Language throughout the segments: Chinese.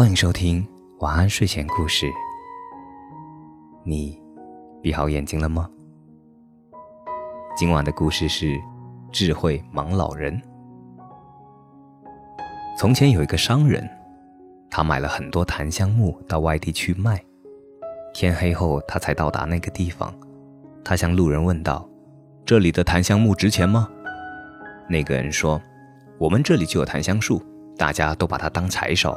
欢迎收听晚安睡前故事。你闭好眼睛了吗？今晚的故事是智慧盲老人。从前有一个商人，他买了很多檀香木到外地去卖。天黑后，他才到达那个地方。他向路人问道：“这里的檀香木值钱吗？”那个人说：“我们这里就有檀香树，大家都把它当柴烧。”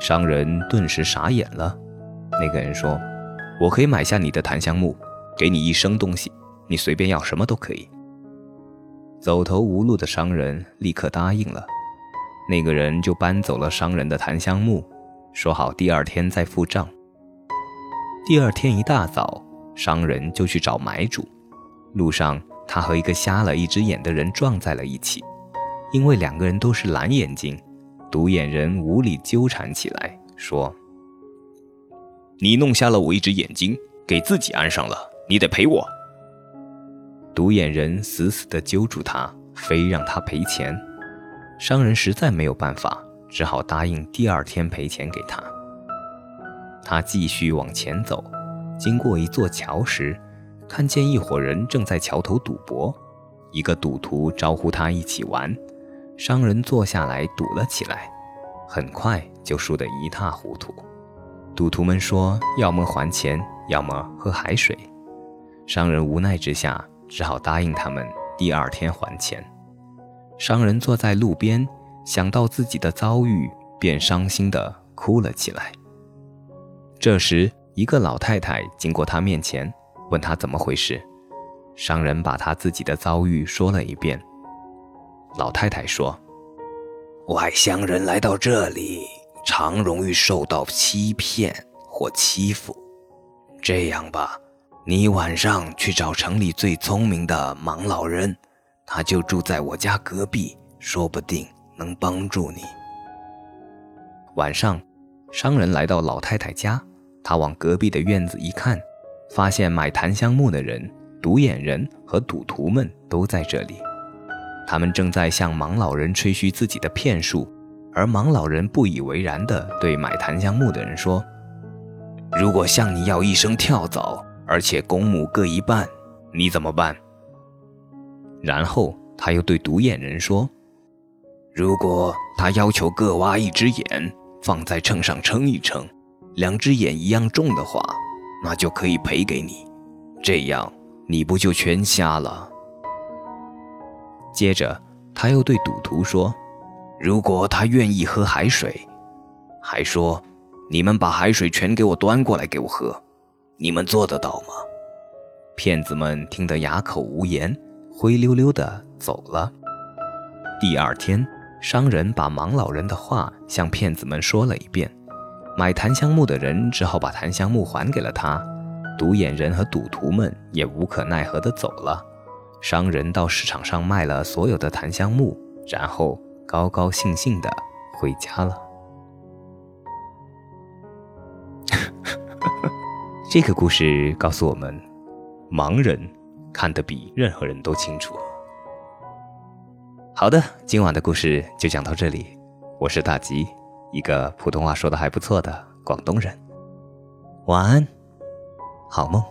商人顿时傻眼了。那个人说：“我可以买下你的檀香木，给你一升东西，你随便要什么都可以。”走投无路的商人立刻答应了。那个人就搬走了商人的檀香木，说好第二天再付账。第二天一大早，商人就去找买主。路上，他和一个瞎了一只眼的人撞在了一起，因为两个人都是蓝眼睛。独眼人无理纠缠起来，说：“你弄瞎了我一只眼睛，给自己安上了，你得赔我。”独眼人死死地揪住他，非让他赔钱。商人实在没有办法，只好答应第二天赔钱给他。他继续往前走，经过一座桥时，看见一伙人正在桥头赌博，一个赌徒招呼他一起玩。商人坐下来赌了起来，很快就输得一塌糊涂。赌徒们说：“要么还钱，要么喝海水。”商人无奈之下，只好答应他们第二天还钱。商人坐在路边，想到自己的遭遇，便伤心地哭了起来。这时，一个老太太经过他面前，问他怎么回事。商人把他自己的遭遇说了一遍。老太太说：“外乡人来到这里，常容易受到欺骗或欺负。这样吧，你晚上去找城里最聪明的盲老人，他就住在我家隔壁，说不定能帮助你。”晚上，商人来到老太太家，他往隔壁的院子一看，发现买檀香木的人、独眼人和赌徒们都在这里。他们正在向盲老人吹嘘自己的骗术，而盲老人不以为然地对买檀香木的人说：“如果向你要一声跳蚤，而且公母各一半，你怎么办？”然后他又对独眼人说：“如果他要求各挖一只眼，放在秤上称一称，两只眼一样重的话，那就可以赔给你，这样你不就全瞎了？”接着，他又对赌徒说：“如果他愿意喝海水，还说你们把海水全给我端过来给我喝，你们做得到吗？”骗子们听得哑口无言，灰溜溜的走了。第二天，商人把盲老人的话向骗子们说了一遍，买檀香木的人只好把檀香木还给了他，独眼人和赌徒们也无可奈何的走了。商人到市场上卖了所有的檀香木，然后高高兴兴的回家了。这个故事告诉我们，盲人看得比任何人都清楚。好的，今晚的故事就讲到这里。我是大吉，一个普通话说的还不错的广东人。晚安，好梦。